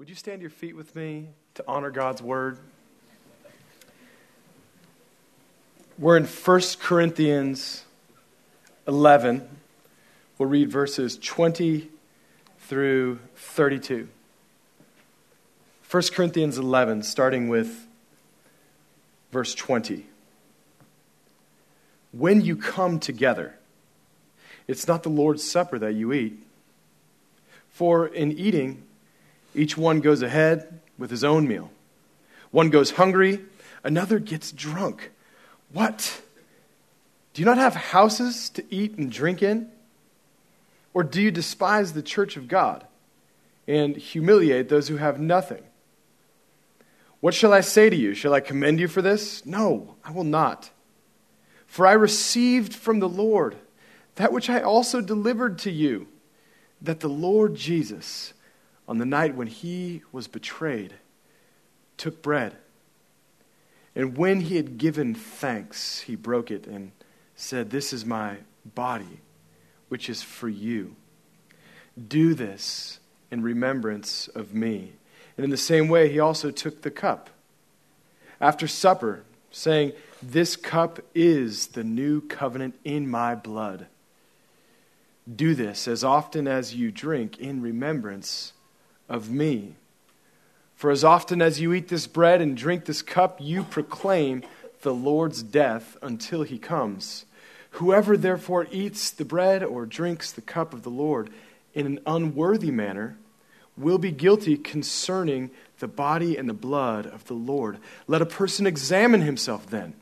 Would you stand your feet with me to honor God's word? We're in 1 Corinthians 11. We'll read verses 20 through 32. 1 Corinthians 11, starting with verse 20. When you come together, it's not the Lord's Supper that you eat. For in eating, each one goes ahead with his own meal. One goes hungry, another gets drunk. What? Do you not have houses to eat and drink in? Or do you despise the church of God and humiliate those who have nothing? What shall I say to you? Shall I commend you for this? No, I will not. For I received from the Lord that which I also delivered to you, that the Lord Jesus, on the night when he was betrayed, took bread. And when he had given thanks, he broke it and said, This is my body, which is for you. Do this in remembrance of me. And in the same way, he also took the cup after supper, saying, This cup is the new covenant in my blood. Do this as often as you drink in remembrance of me. For as often as you eat this bread and drink this cup, you proclaim the Lord's death until he comes. Whoever therefore eats the bread or drinks the cup of the Lord in an unworthy manner will be guilty concerning the body and the blood of the Lord. Let a person examine himself then,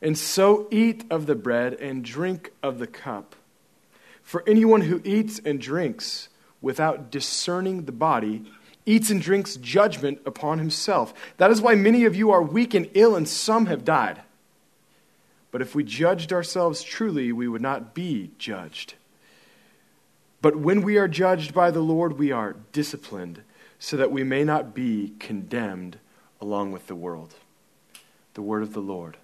and so eat of the bread and drink of the cup. For anyone who eats and drinks without discerning the body eats and drinks judgment upon himself. That is why many of you are weak and ill, and some have died. But if we judged ourselves truly, we would not be judged. But when we are judged by the Lord, we are disciplined, so that we may not be condemned along with the world. The word of the Lord.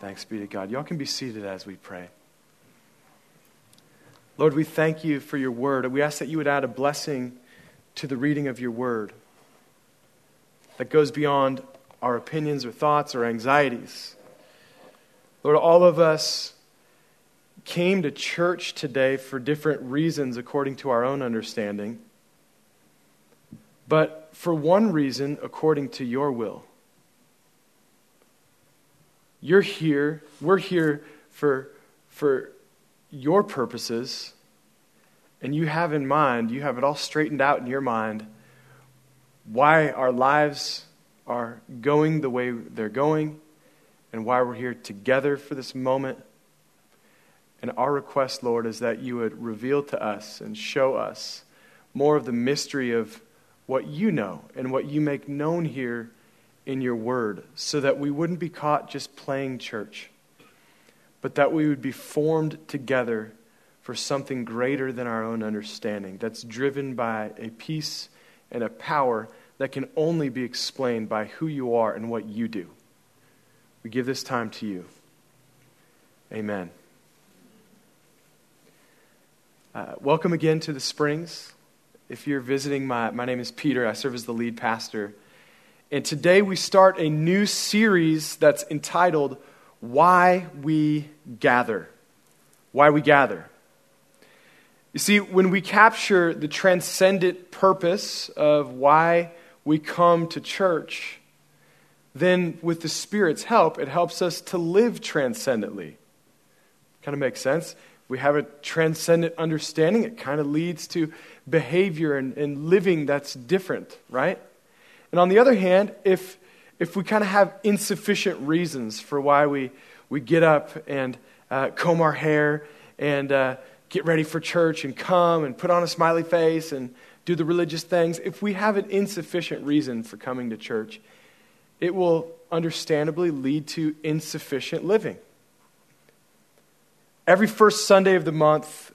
Thanks be to God. Y'all can be seated as we pray. Lord, we thank you for your word. We ask that you would add a blessing to the reading of your word that goes beyond our opinions or thoughts or anxieties. Lord, all of us came to church today for different reasons according to our own understanding, but for one reason according to your will. You're here, we're here for, for your purposes, and you have in mind, you have it all straightened out in your mind, why our lives are going the way they're going, and why we're here together for this moment. And our request, Lord, is that you would reveal to us and show us more of the mystery of what you know and what you make known here in your word, so that we wouldn't be caught just playing church but that we would be formed together for something greater than our own understanding, that's driven by a peace and a power that can only be explained by who you are and what you do. We give this time to you. Amen. Uh, welcome again to the Springs. If you're visiting, my, my name is Peter. I serve as the lead pastor. And today we start a new series that's entitled why we gather. Why we gather. You see, when we capture the transcendent purpose of why we come to church, then with the Spirit's help, it helps us to live transcendently. Kind of makes sense. We have a transcendent understanding, it kind of leads to behavior and, and living that's different, right? And on the other hand, if if we kind of have insufficient reasons for why we, we get up and uh, comb our hair and uh, get ready for church and come and put on a smiley face and do the religious things, if we have an insufficient reason for coming to church, it will understandably lead to insufficient living. Every first Sunday of the month,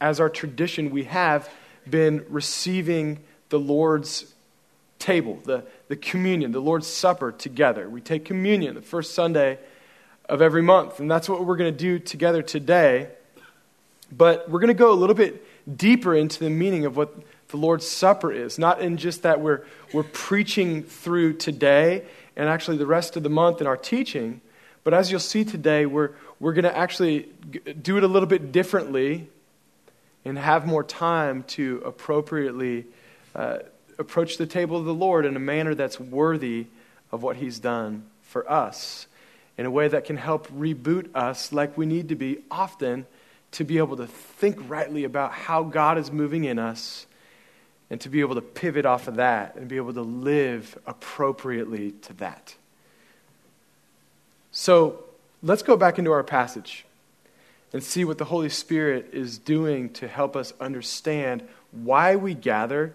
as our tradition, we have been receiving the Lord's table, the, the communion, the Lord's Supper together. We take communion the first Sunday of every month, and that's what we're going to do together today. But we're going to go a little bit deeper into the meaning of what the Lord's Supper is. Not in just that we're, we're preaching through today and actually the rest of the month in our teaching, but as you'll see today, we're, we're going to actually do it a little bit differently and have more time to appropriately uh, approach the table of the Lord in a manner that's worthy of what He's done for us, in a way that can help reboot us like we need to be often to be able to think rightly about how God is moving in us and to be able to pivot off of that and be able to live appropriately to that. So let's go back into our passage and see what the Holy Spirit is doing to help us understand why we gather.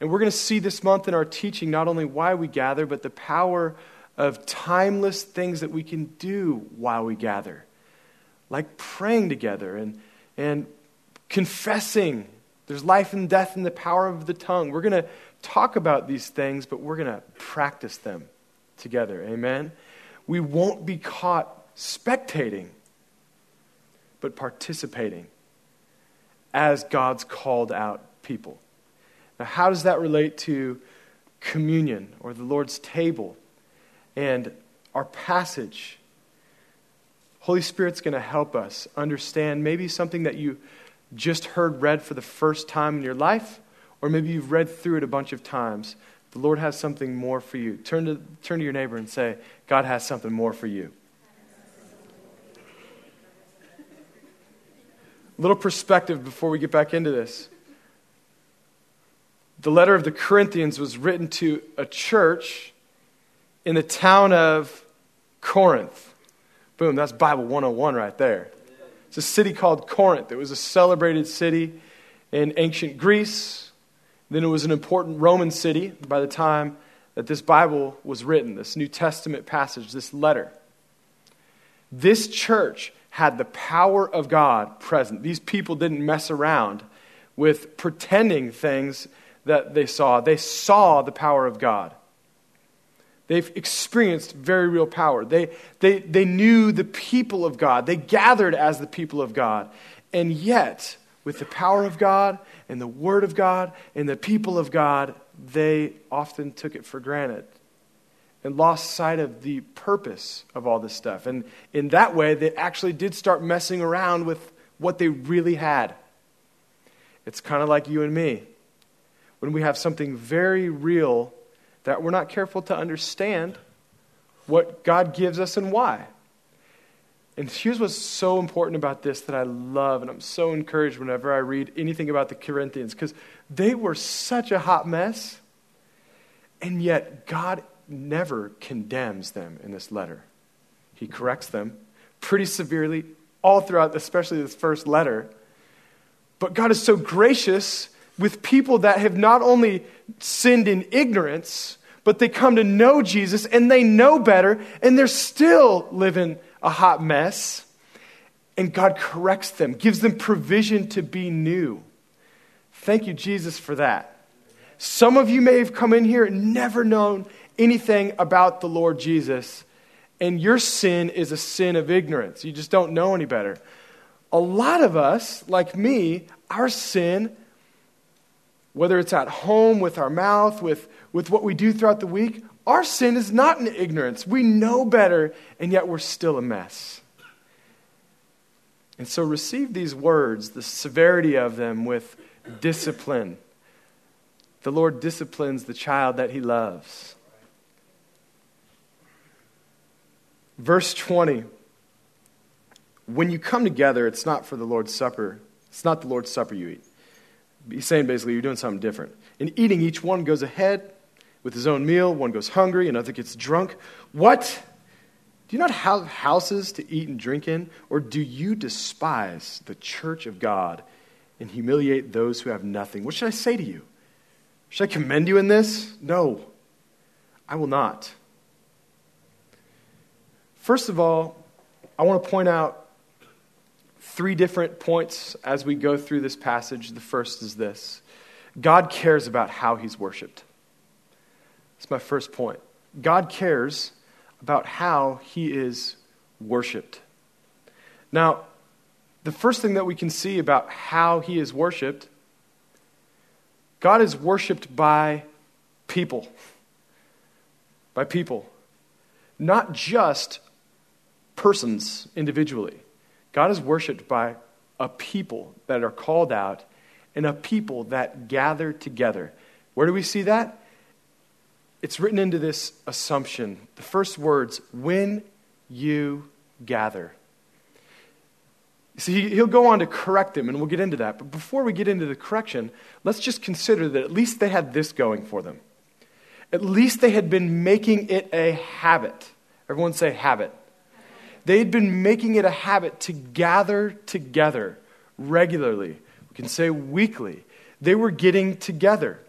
And we're going to see this month in our teaching not only why we gather, but the power of timeless things that we can do while we gather, like praying together and, and confessing there's life and death in the power of the tongue. We're going to talk about these things, but we're going to practice them together. Amen? We won't be caught spectating, but participating as God's called out people. Now, how does that relate to communion or the Lord's table and our passage? Holy Spirit's going to help us understand maybe something that you just heard read for the first time in your life, or maybe you've read through it a bunch of times. The Lord has something more for you. Turn to, turn to your neighbor and say, God has something more for you. little perspective before we get back into this. The letter of the Corinthians was written to a church in the town of Corinth. Boom, that's Bible 101 right there. It's a city called Corinth. It was a celebrated city in ancient Greece. Then it was an important Roman city by the time that this Bible was written, this New Testament passage, this letter. This church had the power of God present. These people didn't mess around with pretending things that they saw, they saw the power of God. They've experienced very real power. They, they, they knew the people of God. They gathered as the people of God. And yet, with the power of God and the Word of God and the people of God, they often took it for granted and lost sight of the purpose of all this stuff. And in that way, they actually did start messing around with what they really had. It's kind of like you and me. When we have something very real that we're not careful to understand what God gives us and why. And here's what's so important about this that I love, and I'm so encouraged whenever I read anything about the Corinthians, because they were such a hot mess, and yet God never condemns them in this letter. He corrects them pretty severely all throughout, especially this first letter. But God is so gracious with people that have not only sinned in ignorance, but they come to know Jesus and they know better and they're still living a hot mess. And God corrects them, gives them provision to be new. Thank you, Jesus, for that. Some of you may have come in here and never known anything about the Lord Jesus, and your sin is a sin of ignorance. You just don't know any better. A lot of us, like me, our sin whether it's at home with our mouth, with, with what we do throughout the week, our sin is not in ignorance. We know better, and yet we're still a mess. And so receive these words, the severity of them, with discipline. The Lord disciplines the child that he loves. Verse 20 When you come together, it's not for the Lord's Supper. It's not the Lord's Supper you eat. He's saying basically you're doing something different. In eating, each one goes ahead with his own meal. One goes hungry, another gets drunk. What? Do you not have houses to eat and drink in? Or do you despise the church of God and humiliate those who have nothing? What should I say to you? Should I commend you in this? No, I will not. First of all, I want to point out three different points as we go through this passage. The first is this God cares about how he's worshiped. That's my first point. God cares about how he is worshiped. Now, the first thing that we can see about how he is worshiped God is worshiped by people. By people. Not just persons individually. God is worshiped by a people that are called out and a people that gather together. Where do we see that? It's written into this assumption. The first words, when you gather. See, he'll go on to correct them, and we'll get into that. But before we get into the correction, let's just consider that at least they had this going for them. At least they had been making it a habit. Everyone say habit. They had been making it a habit to gather together regularly. We can say weekly. They were getting together.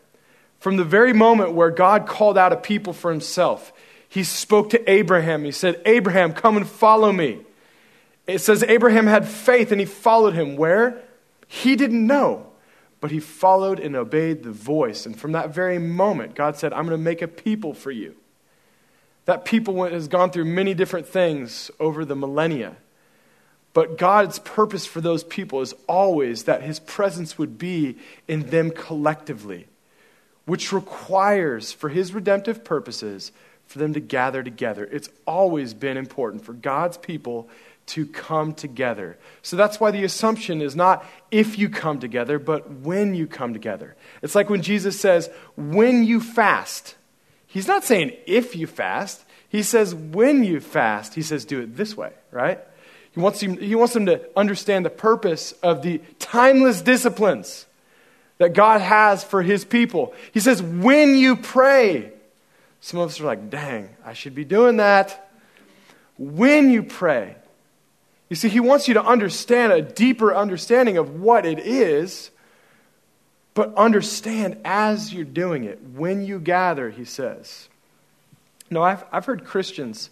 From the very moment where God called out a people for himself, he spoke to Abraham. He said, Abraham, come and follow me. It says Abraham had faith and he followed him. Where? He didn't know, but he followed and obeyed the voice. And from that very moment, God said, I'm going to make a people for you. That people has gone through many different things over the millennia. But God's purpose for those people is always that his presence would be in them collectively which requires, for his redemptive purposes, for them to gather together. It's always been important for God's people to come together. So that's why the assumption is not if you come together, but when you come together. It's like when Jesus says, when you fast. He's not saying if you fast, he says when you fast. He says do it this way, right? He wants, him, he wants them to understand the purpose of the timeless disciplines that God has for his people. He says, when you pray, some of us are like, dang, I should be doing that. When you pray, you see, he wants you to understand a deeper understanding of what it is, but understand as you're doing it. When you gather, he says. No, I've, I've heard Christians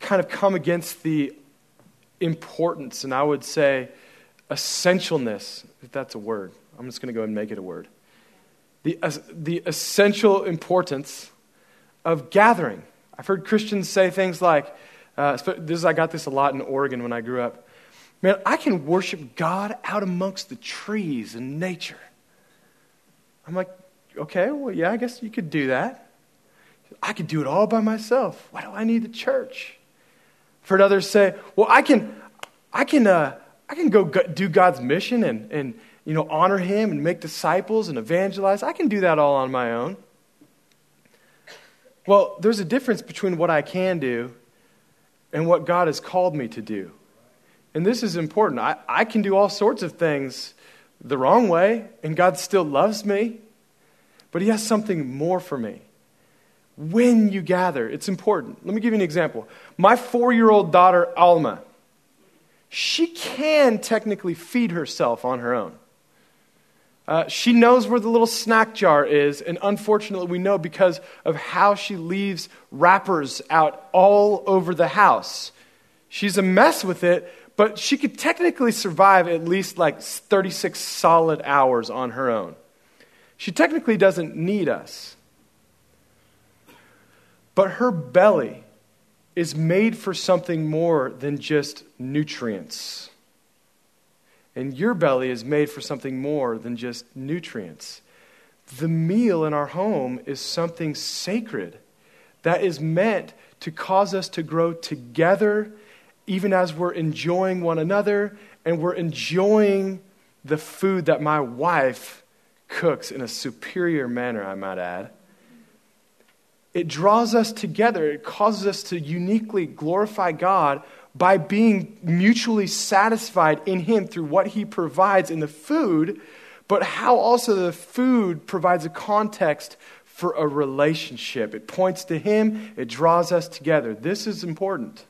kind of come against the importance, and I would say essentialness, if that's a word, I'm just going to go and make it a word. The, the essential importance of gathering. I've heard Christians say things like, uh, this, I got this a lot in Oregon when I grew up. Man, I can worship God out amongst the trees and nature. I'm like, okay, well, yeah, I guess you could do that. I could do it all by myself. Why do I need the church? I've heard others say, well, I can, I can, uh, I can go do God's mission and, and, you know, honor him and make disciples and evangelize. I can do that all on my own. Well, there's a difference between what I can do and what God has called me to do. And this is important. I, I can do all sorts of things the wrong way, and God still loves me, but He has something more for me. When you gather, it's important. Let me give you an example. My four year old daughter, Alma, she can technically feed herself on her own. Uh, she knows where the little snack jar is, and unfortunately, we know because of how she leaves wrappers out all over the house. She's a mess with it, but she could technically survive at least like 36 solid hours on her own. She technically doesn't need us. But her belly is made for something more than just nutrients. And your belly is made for something more than just nutrients. The meal in our home is something sacred that is meant to cause us to grow together, even as we're enjoying one another and we're enjoying the food that my wife cooks in a superior manner, I might add. It draws us together, it causes us to uniquely glorify God by being mutually satisfied in Him through what He provides in the food, but how also the food provides a context for a relationship. It points to Him, it draws us together. This is important.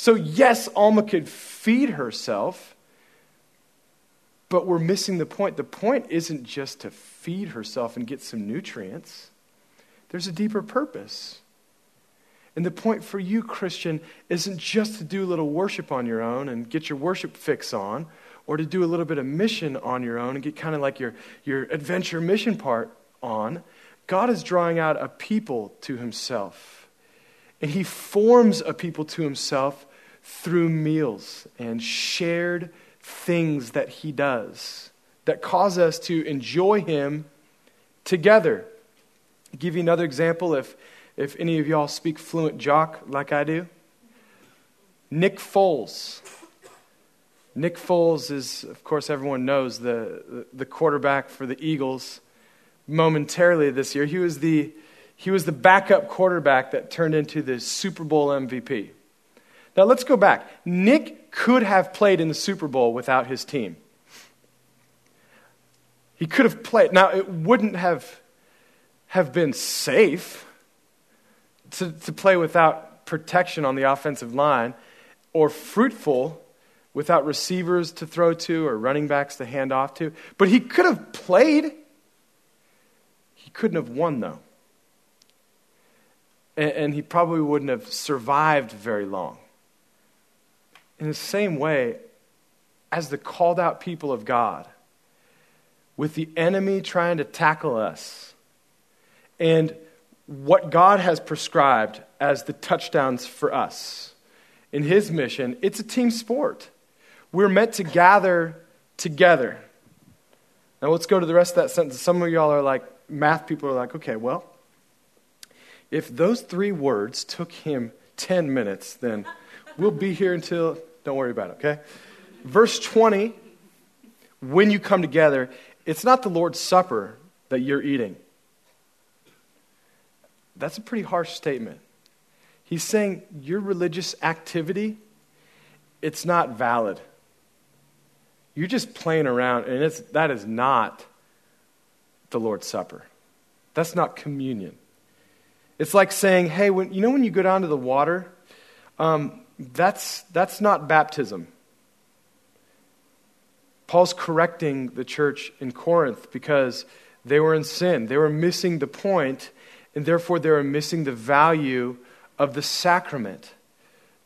So, yes, Alma could feed herself, but we're missing the point. The point isn't just to feed herself and get some nutrients, there's a deeper purpose. And the point for you, Christian, isn't just to do a little worship on your own and get your worship fix on, or to do a little bit of mission on your own and get kind of like your, your adventure mission part on. God is drawing out a people to himself. And he forms a people to himself through meals and shared things that he does that cause us to enjoy Him together. I'll give you another example if, if any of y'all speak fluent jock like I do. Nick Foles. Nick Foles is, of course, everyone knows the, the quarterback for the Eagles momentarily this year. He was, the, he was the backup quarterback that turned into the Super Bowl MVP. Now let's go back. Nick could have played in the Super Bowl without his team. He could have played. Now, it wouldn't have, have been safe to, to play without protection on the offensive line or fruitful without receivers to throw to or running backs to hand off to. But he could have played. He couldn't have won, though. And, and he probably wouldn't have survived very long. In the same way, as the called out people of God, with the enemy trying to tackle us, and what God has prescribed as the touchdowns for us in His mission, it's a team sport. We're meant to gather together. Now let's go to the rest of that sentence. Some of y'all are like, math people are like, okay, well, if those three words took him 10 minutes, then we'll be here until don't worry about it, okay? Verse 20, when you come together, it's not the Lord's Supper that you're eating. That's a pretty harsh statement. He's saying your religious activity, it's not valid. You're just playing around, and it's, that is not the Lord's Supper. That's not communion. It's like saying, hey, when, you know when you go down to the water, um, that's, that's not baptism. Paul's correcting the church in Corinth because they were in sin. They were missing the point, and therefore they were missing the value of the sacrament,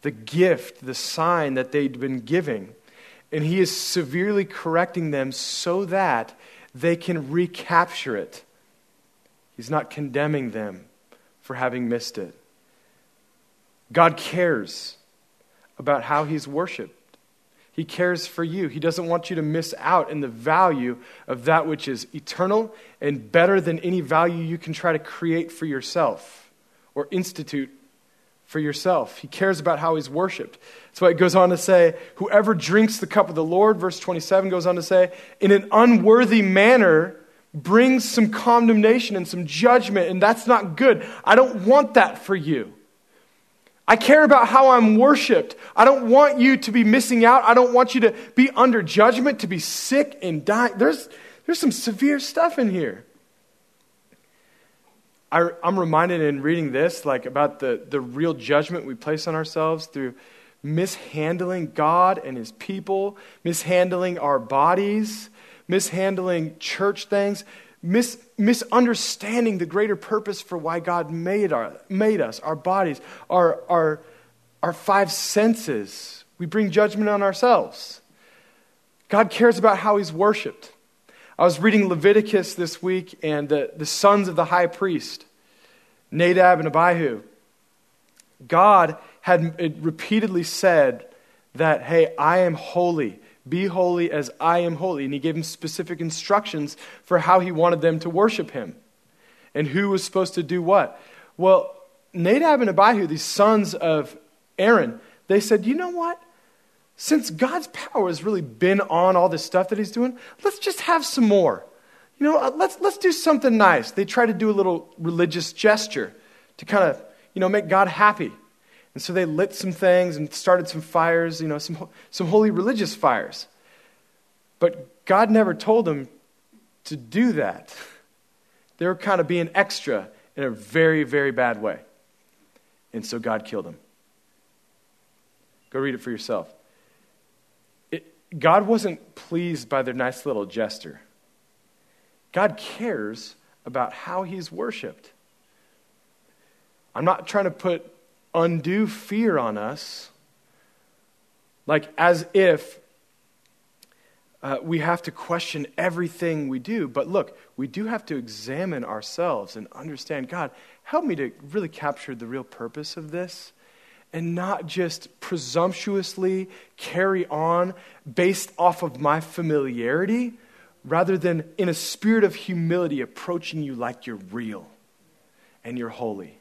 the gift, the sign that they'd been giving. And he is severely correcting them so that they can recapture it. He's not condemning them for having missed it. God cares about how he's worshiped. He cares for you. He doesn't want you to miss out in the value of that which is eternal and better than any value you can try to create for yourself or institute for yourself. He cares about how he's worshiped. That's why it goes on to say, Whoever drinks the cup of the Lord, verse 27 goes on to say, in an unworthy manner brings some condemnation and some judgment, and that's not good. I don't want that for you. I care about how I'm worshiped. I don't want you to be missing out. I don't want you to be under judgment, to be sick and die. There's, there's some severe stuff in here. I, am reminded in reading this, like about the, the real judgment we place on ourselves through mishandling God and His people, mishandling our bodies, mishandling church things mis- misunderstanding the greater purpose for why God made, our, made us, our bodies, our, our, our five senses. We bring judgment on ourselves. God cares about how he's worshiped. I was reading Leviticus this week, and the, the sons of the high priest, Nadab and Abihu, God had repeatedly said that, hey, I am holy. Be holy as I am holy. And he gave them specific instructions for how he wanted them to worship him and who was supposed to do what. Well, Nadab and Abihu, these sons of Aaron, they said, you know what? Since God's power has really been on all this stuff that he's doing, let's just have some more. You know, uh, let's, let's do something nice. They try to do a little religious gesture to kind of, you know, make God happy. And so they lit some things and started some fires, you know, some, some holy religious fires. But God never told them to do that. They were kind of being extra in a very, very bad way. And so God killed them. Go read it for yourself. It, God wasn't pleased by their nice little gesture. God cares about how he's worshiped. I'm not trying to put undue fear on us, like as if uh, we have to question everything we do. But look, we do have to examine ourselves and understand God, help me to really capture the real purpose of this and not just presumptuously carry on based off of my familiarity rather than in a spirit of humility approaching you like you're real and you're holy.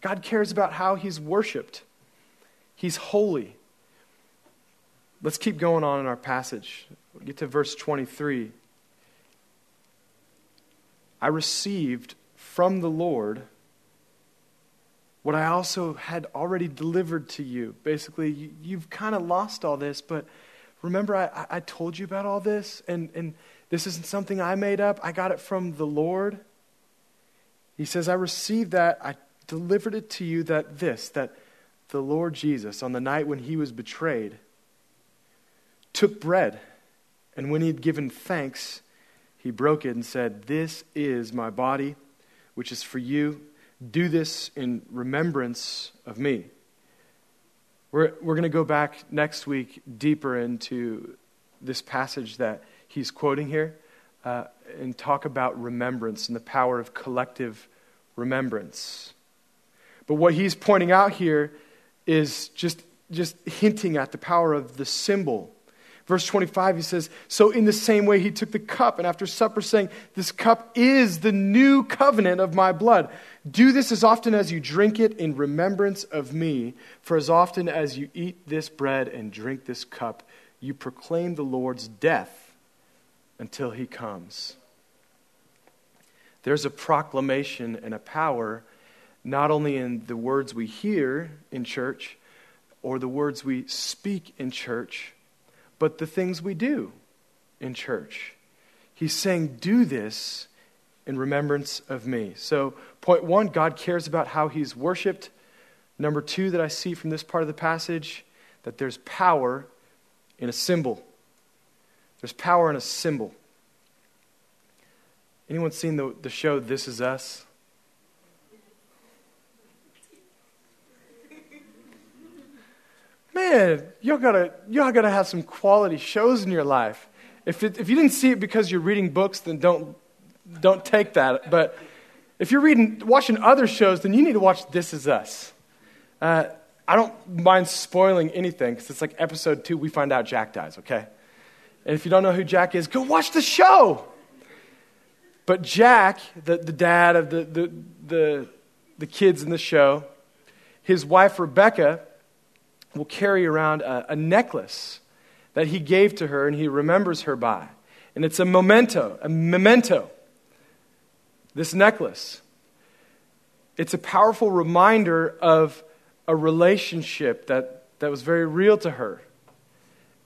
God cares about how he's worshiped, he's holy. Let's keep going on in our passage. We'll get to verse 23. I received from the Lord what I also had already delivered to you. Basically, you, have kind of lost all this, but remember I, I told you about all this? And, and this isn't something I made up. I got it from the Lord. He says, I received that. I delivered it to you that this, that the Lord Jesus, on the night when he was betrayed, took bread, and when he had given thanks, he broke it and said, This is my body, which is for you. Do this in remembrance of me. We're, we're going to go back next week deeper into this passage that he's quoting here uh, and talk about remembrance and the power of collective remembrance. But what he's pointing out here is just, just hinting at the power of the symbol. Verse 25, he says, So in the same way, he took the cup, and after supper, saying, This cup is the new covenant of my blood. Do this as often as you drink it in remembrance of me. For as often as you eat this bread and drink this cup, you proclaim the Lord's death until he comes. There's a proclamation and a power not only in the words we hear in church or the words we speak in church, but the things we do in church. He's saying, Do this in remembrance of me. So, point one, God cares about how he's worshiped. Number two, that I see from this part of the passage, that there's power in a symbol. There's power in a symbol. Anyone seen the, the show This Is Us? Man, y'all gotta, y'all gotta have some quality shows in your life. If, it, if you didn't see it because you're reading books, then don't, don't take that. But if you're reading, watching other shows, then you need to watch This Is Us. Uh, I don't mind spoiling anything because it's like episode two, we find out Jack dies, okay? And if you don't know who Jack is, go watch the show. But Jack, the, the dad of the, the, the, the kids in the show, his wife Rebecca will carry around a, a necklace that he gave to her and he remembers her by. And it's a memento, a memento. This necklace. It's a powerful reminder of a relationship that, that was very real to her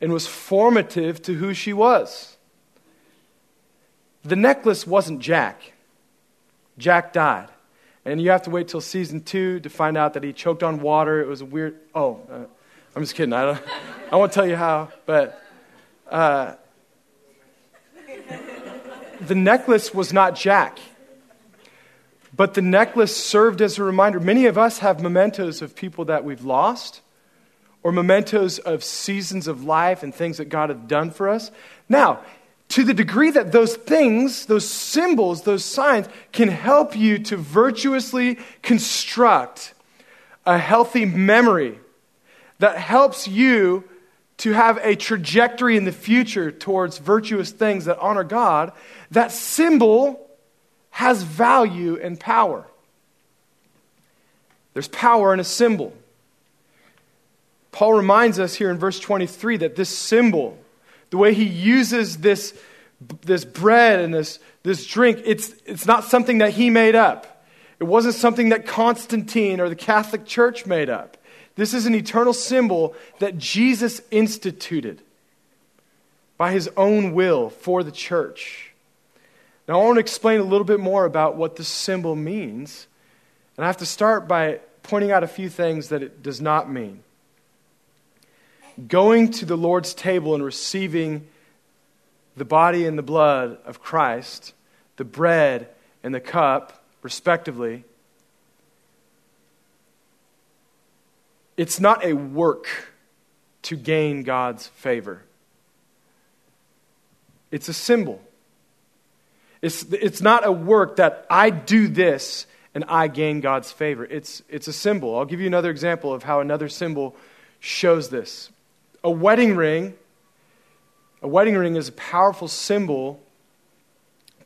and was formative to who she was. The necklace wasn't Jack. Jack died. And you have to wait till season two to find out that he choked on water. It was a weird. Oh, uh, I'm just kidding. I, don't, I won't tell you how. But uh, the necklace was not Jack. But the necklace served as a reminder. Many of us have mementos of people that we've lost, or mementos of seasons of life and things that God has done for us. Now, to the degree that those things, those symbols, those signs can help you to virtuously construct a healthy memory that helps you to have a trajectory in the future towards virtuous things that honor God, that symbol has value and power. There's power in a symbol. Paul reminds us here in verse 23 that this symbol, the way he uses this, this bread and this, this drink, it's, it's not something that he made up. It wasn't something that Constantine or the Catholic Church made up. This is an eternal symbol that Jesus instituted by his own will for the church. Now, I want to explain a little bit more about what this symbol means. And I have to start by pointing out a few things that it does not mean going to the Lord's table and receiving the body and the blood of Christ, the bread and the cup, respectively, it's not a work to gain God's favor. It's a symbol. It's, it's not a work that I do this and I gain God's favor. It's, it's a symbol. I'll give you another example of how another symbol shows this a wedding ring, a wedding ring is a powerful symbol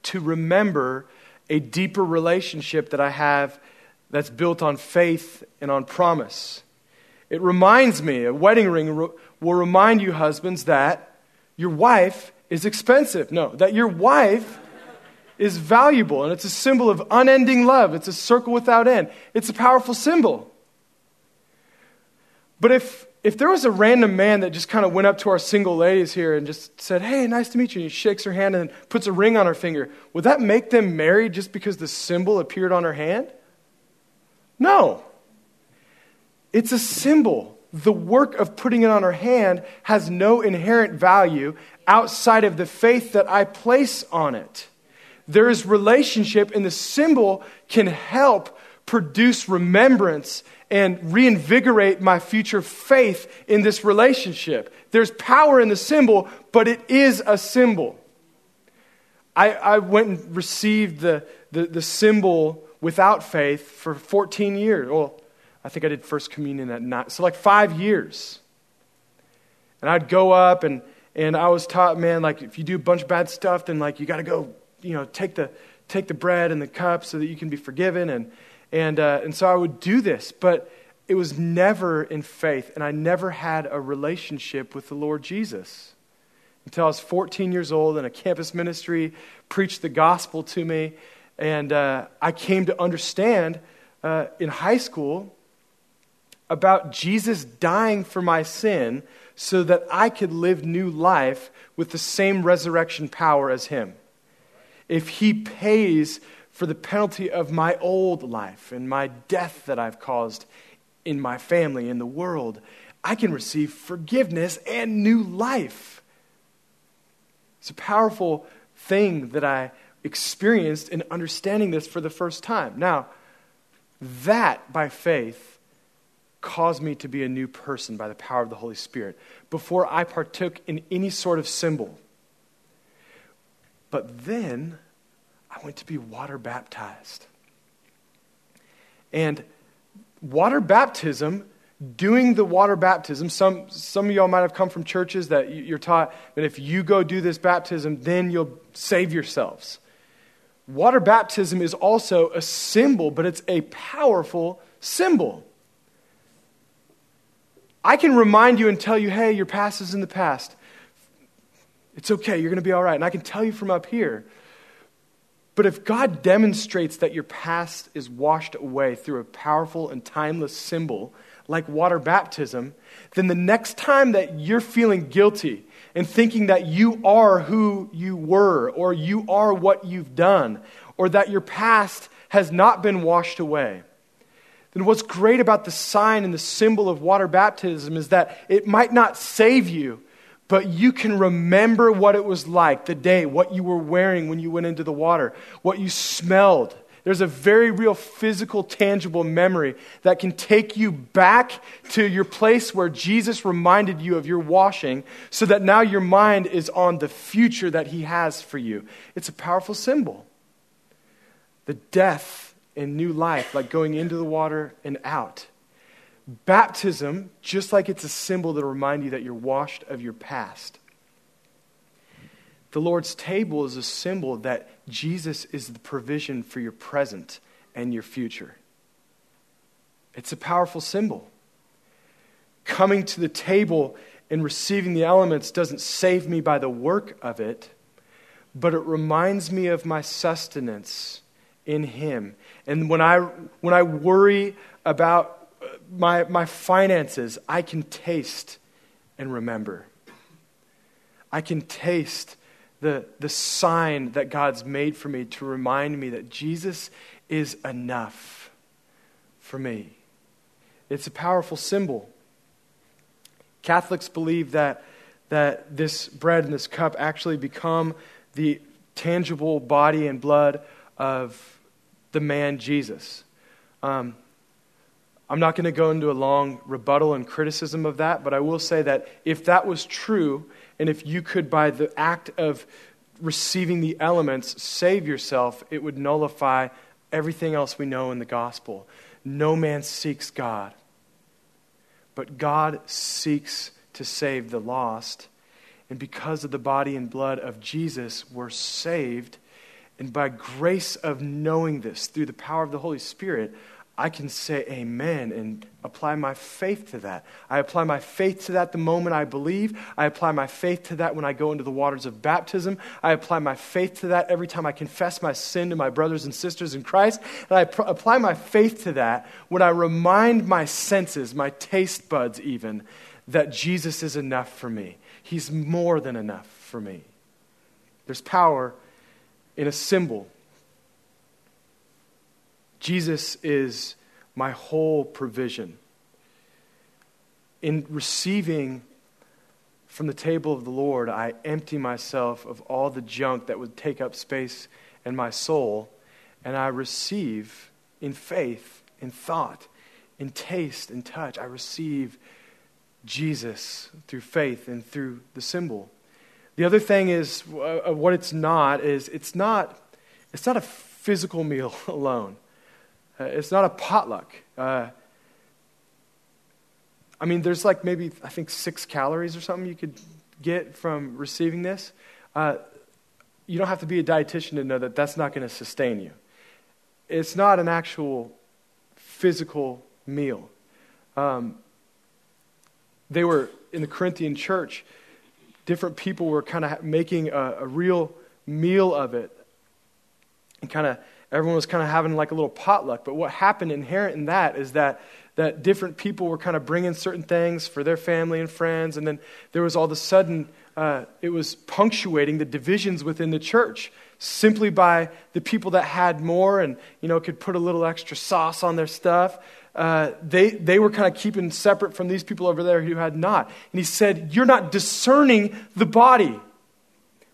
to remember a deeper relationship that I have that's built on faith and on promise. It reminds me, a wedding ring will remind you, husbands, that your wife is expensive. No, that your wife is valuable, and it's a symbol of unending love. It's a circle without end. It's a powerful symbol. But if, if there was a random man that just kind of went up to our single ladies here and just said, Hey, nice to meet you, and he shakes her hand and puts a ring on her finger, would that make them married just because the symbol appeared on her hand? No. It's a symbol. The work of putting it on her hand has no inherent value outside of the faith that I place on it. There is relationship, and the symbol can help produce remembrance and reinvigorate my future faith in this relationship. There's power in the symbol, but it is a symbol. I, I went and received the, the, the symbol without faith for 14 years. Well, I think I did First Communion at night. So, like five years. And I'd go up and, and I was taught, man, like if you do a bunch of bad stuff, then like you got to go, you know, take the, take the bread and the cup so that you can be forgiven. And, and, uh, and so I would do this, but it was never in faith, and I never had a relationship with the Lord Jesus until I was 14 years old and a campus ministry preached the gospel to me. And uh, I came to understand uh, in high school about Jesus dying for my sin so that I could live new life with the same resurrection power as him. If he pays for the penalty of my old life and my death that I've caused in my family, in the world, I can receive forgiveness and new life. It's a powerful thing that I experienced in understanding this for the first time. Now, that by faith caused me to be a new person by the power of the Holy Spirit before I partook in any sort of symbol. But then I went to be water baptized. And water baptism, doing the water baptism, some, some of y'all might have come from churches that you're taught that if you go do this baptism, then you'll save yourselves. Water baptism is also a symbol, but it's a powerful symbol. I can remind you and tell you, hey, your past is in the past. It's okay, you're going to be all right. And I can tell you from up here but if God demonstrates that your past is washed away through a powerful and timeless symbol like water baptism, then the next time that you're feeling guilty and thinking that you are who you were or you are what you've done or that your past has not been washed away, then what's great about the sign and the symbol of water baptism is that it might not save you, but you can remember what it was like the day, what you were wearing when you went into the water, what you smelled. There's a very real physical, tangible memory that can take you back to your place where Jesus reminded you of your washing so that now your mind is on the future that he has for you. It's a powerful symbol. The death and new life, like going into the water and out. Baptism, just like it's a symbol to remind you that you're washed of your past. The Lord's table is a symbol that Jesus is the provision for your present and your future. It's a powerful symbol. Coming to the table and receiving the elements doesn't save me by the work of it, but it reminds me of my sustenance in Him. And when I, when I worry about uh, my, my finances, I can taste and remember. I can taste the, the sign that God's made for me to remind me that Jesus is enough for me. It's a powerful symbol. Catholics believe that, that this bread and this cup actually become the tangible body and blood of the man Jesus. Um, I'm not going to go into a long rebuttal and criticism of that, but I will say that if that was true, and if you could, by the act of receiving the elements, save yourself, it would nullify everything else we know in the gospel. No man seeks God, but God seeks to save the lost. And because of the body and blood of Jesus, we're saved And by grace of knowing this through the power of the Holy Spirit, I can say amen and apply my faith to that. I apply my faith to that the moment I believe. I apply my faith to that when I go into the waters of baptism. I apply my faith to that every time I confess my sin to my brothers and sisters in Christ. And I pr- apply my faith to that when I remind my senses, my taste buds even, that Jesus is enough for me. He's more than enough for me. There's power in a symbol Jesus is my whole provision. In receiving from the table of the Lord, I empty myself of all the junk that would take up space in my soul, and I receive in faith, in thought, in taste, in touch. I receive Jesus through faith and through the symbol. The other thing is uh, what it's not is it's not it's not a physical meal alone. Uh, it's not a potluck. Uh, I mean, there's like maybe, I think, six calories or something you could get from receiving this. Uh, you don't have to be a dietitian to know that that's not going to sustain you. It's not an actual physical meal. Um, they were in the Corinthian church, different people were kind of making a, a real meal of it and kind of everyone was kind of having like a little potluck. But what happened inherent in that is that, that different people were kind of bringing certain things for their family and friends. And then there was all of a sudden, uh, it was punctuating the divisions within the church simply by the people that had more and, you know, could put a little extra sauce on their stuff. Uh, they, they were kind of keeping separate from these people over there who had not. And he said, You're not discerning the body.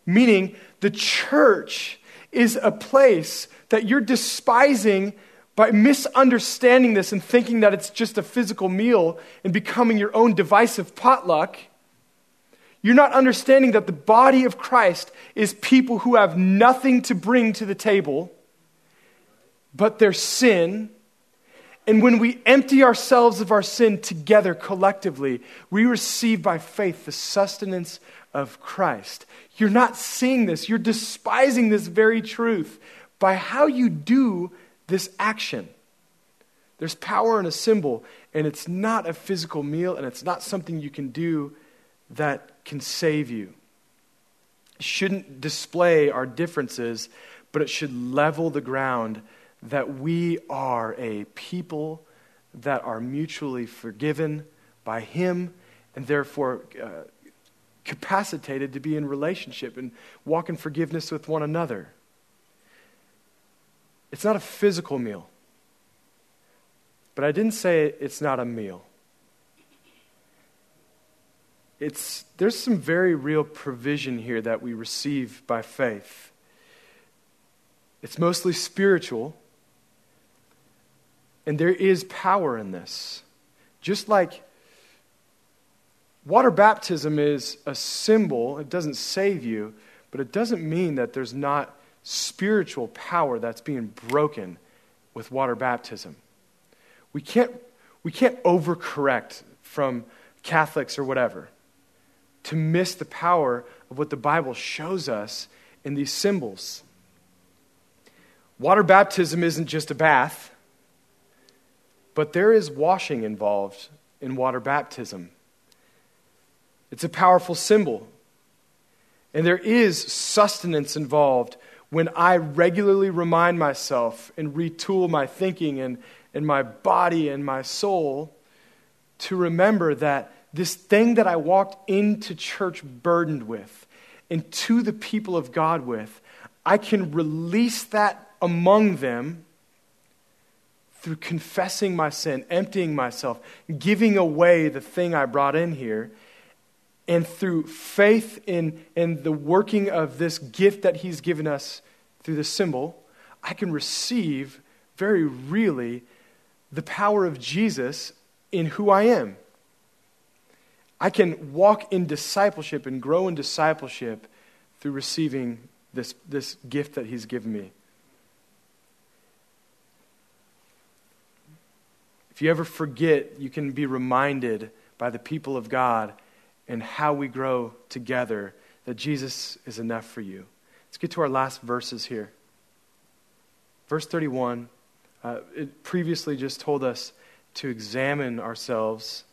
Meaning, the church is a place that you're despising by misunderstanding this and thinking that it's just a physical meal and becoming your own divisive potluck. You're not understanding that the body of Christ is people who have nothing to bring to the table but their sin. And when we empty ourselves of our sin together collectively, we receive by faith the sustenance of Christ. You're not seeing this, you're despising this very truth by how you do this action. There's power in a symbol, and it's not a physical meal, and it's not something you can do that can save you. It shouldn't display our differences, but it should level the ground that we are a people that are mutually forgiven by Him and therefore uh, capacitated to be in relationship and walk in forgiveness with one another. It's not a physical meal. But I didn't say it's not a meal. It's, there's some very real provision here that we receive by faith. It's mostly spiritual, and there is power in this. Just like water baptism is a symbol, it doesn't save you, but it doesn't mean that there's not spiritual power that's being broken with water baptism. We can't, we can't overcorrect from Catholics or whatever to miss the power of what the Bible shows us in these symbols. Water baptism isn't just a bath, but there is washing involved in water baptism. It's a powerful symbol. And there is sustenance involved when I regularly remind myself and retool my thinking and, and my body and my soul to remember that this thing that I walked into church burdened with and to the people of God with, I can release that among them through confessing my sin, emptying myself, giving away the thing I brought in here, and through faith in, in the working of this gift that He's given us through the symbol, I can receive very really the power of Jesus in who I am. I can walk in discipleship and grow in discipleship through receiving this, this gift that He's given me. If you ever forget, you can be reminded by the people of God and how we grow together that Jesus is enough for you. Let's get to our last verses here. Verse 31, uh, it previously just told us to examine ourselves.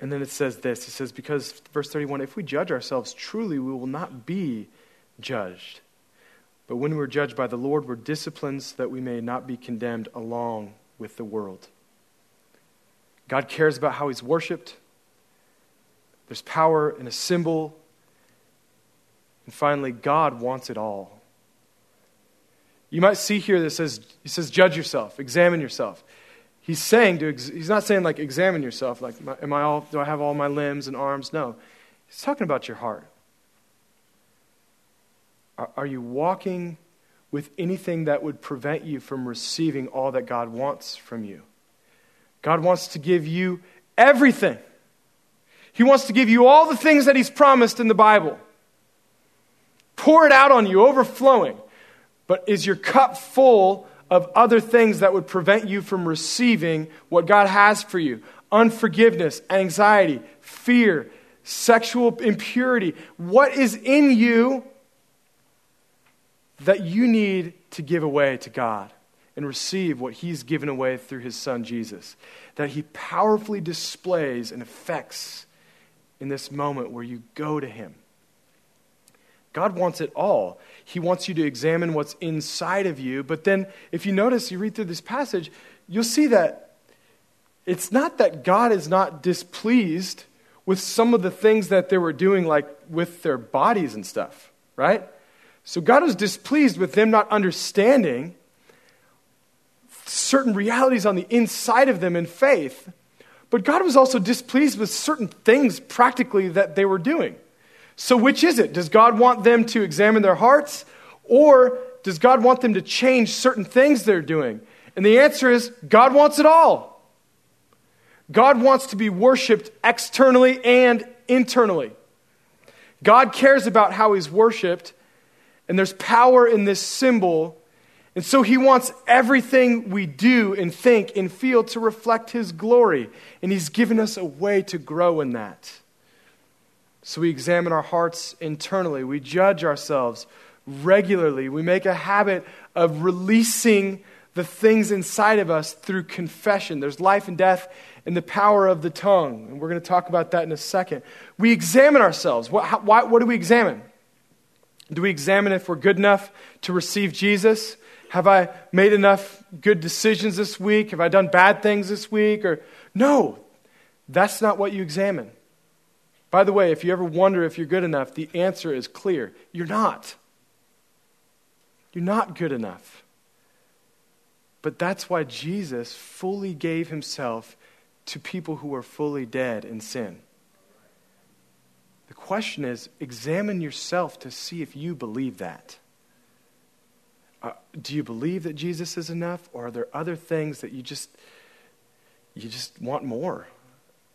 And then it says this it says, because, verse 31, if we judge ourselves truly, we will not be judged. But when we're judged by the Lord, we're disciplined so that we may not be condemned along with the world. God cares about how he's worshiped. There's power in a symbol. And finally, God wants it all. You might see here that says, he says, judge yourself, examine yourself. He's saying to, he's not saying like examine yourself, like, am I all, do I have all my limbs and arms? No. He's talking about your heart. Are, are you walking with anything that would prevent you from receiving all that God wants from you? God wants to give you everything. He wants to give you all the things that He's promised in the Bible. Pour it out on you, overflowing. But is your cup full of other things that would prevent you from receiving what God has for you? Unforgiveness, anxiety, fear, sexual impurity. What is in you that you need to give away to God? and receive what he's given away through his son Jesus. That he powerfully displays and affects in this moment where you go to him. God wants it all. He wants you to examine what's inside of you. But then, if you notice, you read through this passage, you'll see that it's not that God is not displeased with some of the things that they were doing, like with their bodies and stuff, right? So God was displeased with them not understanding certain realities on the inside of them in faith. But God was also displeased with certain things practically that they were doing. So, which is it? Does God want them to examine their hearts? Or does God want them to change certain things they're doing? And the answer is God wants it all. God wants to be worshiped externally and internally. God cares about how he's worshiped, and there's power in this symbol and so he wants everything we do and think and feel to reflect his glory. And he's given us a way to grow in that. So we examine our hearts internally, we judge ourselves regularly, we make a habit of releasing the things inside of us through confession. There's life and death in the power of the tongue. And we're going to talk about that in a second. We examine ourselves. What, how, why, what do we examine? Do we examine if we're good enough to receive Jesus? Have I made enough good decisions this week? Have I done bad things this week? Or no, that's not what you examine. By the way, if you ever wonder if you're good enough, the answer is clear. You're not. You're not good enough. But that's why Jesus fully gave himself to people who are fully dead in sin. The question is examine yourself to see if you believe that. Uh, do you believe that Jesus is enough, or are there other things that you just you just want more,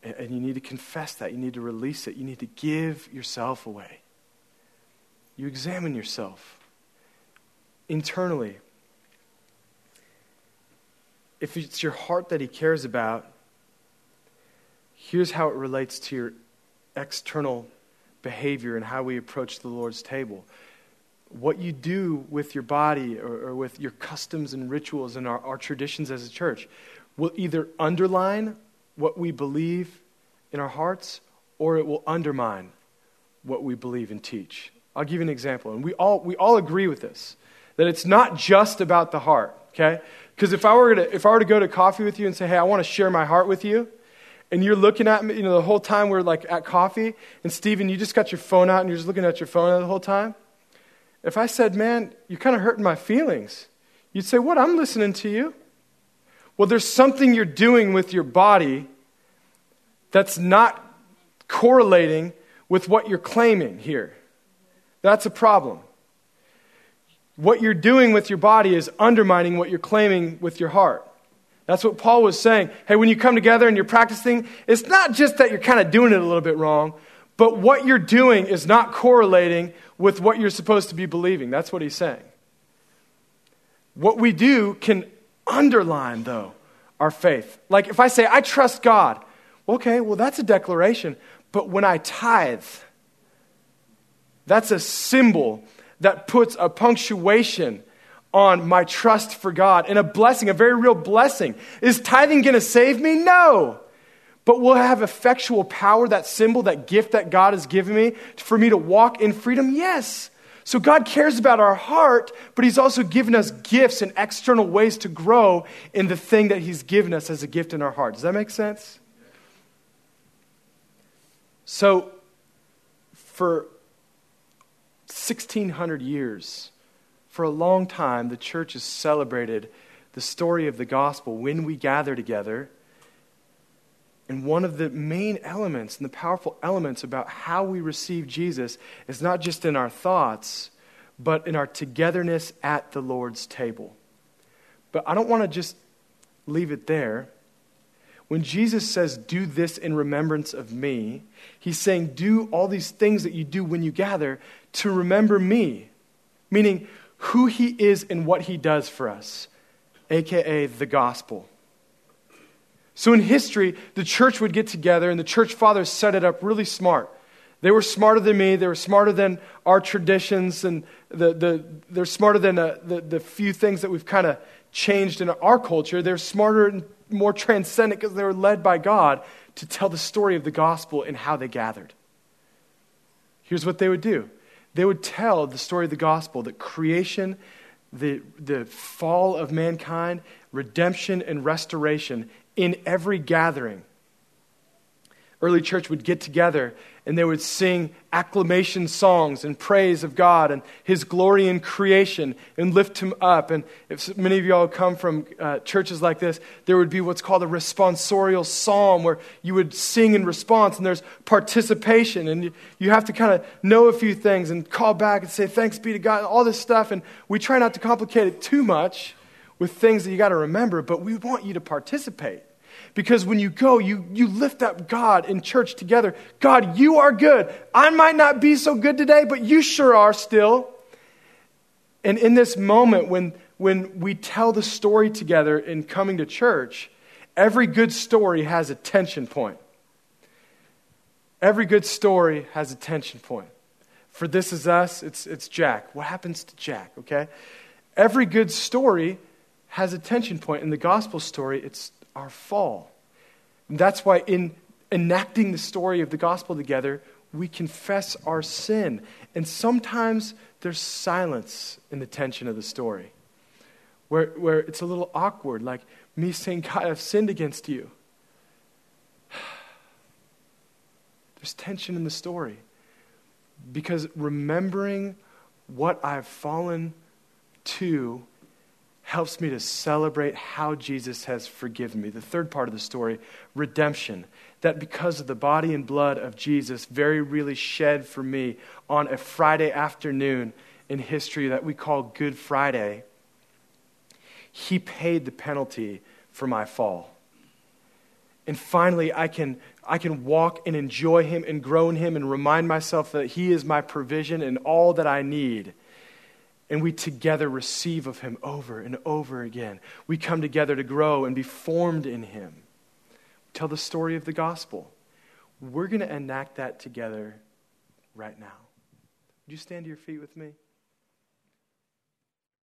and, and you need to confess that, you need to release it, you need to give yourself away. You examine yourself internally. If it's your heart that He cares about, here's how it relates to your external behavior and how we approach the Lord's table what you do with your body or, or with your customs and rituals and our, our traditions as a church will either underline what we believe in our hearts or it will undermine what we believe and teach. I'll give you an example. And we all, we all agree with this that it's not just about the heart, okay? Because if, I were to, if I were to go to coffee with you and say, hey, I want to share my heart with you, and you're looking at me, you know, the whole time we're like at coffee, and Stephen, you just got your phone out and you're just looking at your phone the whole time, if I said, Man, you're kind of hurting my feelings, you'd say, What? I'm listening to you. Well, there's something you're doing with your body that's not correlating with what you're claiming here. That's a problem. What you're doing with your body is undermining what you're claiming with your heart. That's what Paul was saying. Hey, when you come together and you're practicing, it's not just that you're kind of doing it a little bit wrong, but what you're doing is not correlating with what you're supposed to be believing. That's what he's saying. What we do can underline, though, our faith. Like if I say, I trust God, okay, well, that's a declaration. But when I tithe, that's a symbol that puts a punctuation on my trust for God and a blessing, a very real blessing. Is tithing going to save me? No. But will have effectual power, that symbol, that gift that God has given me for me to walk in freedom? Yes. So God cares about our heart, but He's also given us gifts and external ways to grow in the thing that He's given us as a gift in our heart. Does that make sense? So, for 1600 years, for a long time, the church has celebrated the story of the gospel when we gather together. And one of the main elements and the powerful elements about how we receive Jesus is not just in our thoughts, but in our togetherness at the Lord's table. But I don't want to just leave it there. When Jesus says, Do this in remembrance of me, he's saying, Do all these things that you do when you gather to remember me. Meaning, who he is and what he does for us, aka the gospel. So in history, the church would get together and the church fathers set it up really smart. They were smarter than me. They were smarter than our traditions, and the, the, they're smarter than uh, the, the few things that we've kind of changed in our culture. They're smarter and more transcendent because they were led by God to tell the story of the gospel and how they gathered. Here's what they would do they would tell the story of the gospel that creation, the, the fall of mankind, redemption, and restoration in every gathering early church would get together and they would sing acclamation songs and praise of God and His glory in creation and lift Him up. And if many of y'all come from uh, churches like this, there would be what's called a responsorial psalm where you would sing in response and there's participation. And you, you have to kind of know a few things and call back and say, Thanks be to God, and all this stuff. And we try not to complicate it too much with things that you got to remember, but we want you to participate. Because when you go, you, you lift up God in church together. God, you are good. I might not be so good today, but you sure are still. And in this moment, when, when we tell the story together in coming to church, every good story has a tension point. Every good story has a tension point. For this is us, it's, it's Jack. What happens to Jack, okay? Every good story has a tension point. In the gospel story, it's our fall. And that's why, in enacting the story of the gospel together, we confess our sin. And sometimes there's silence in the tension of the story, where, where it's a little awkward, like me saying, God, I've sinned against you. There's tension in the story because remembering what I've fallen to helps me to celebrate how Jesus has forgiven me. The third part of the story, redemption. That because of the body and blood of Jesus, very really shed for me on a Friday afternoon in history that we call Good Friday, he paid the penalty for my fall. And finally, I can, I can walk and enjoy him and grow in him and remind myself that he is my provision and all that I need and we together receive of him over and over again. We come together to grow and be formed in him. We Tell the story of the gospel. We're going to enact that together right now. Would you stand to your feet with me?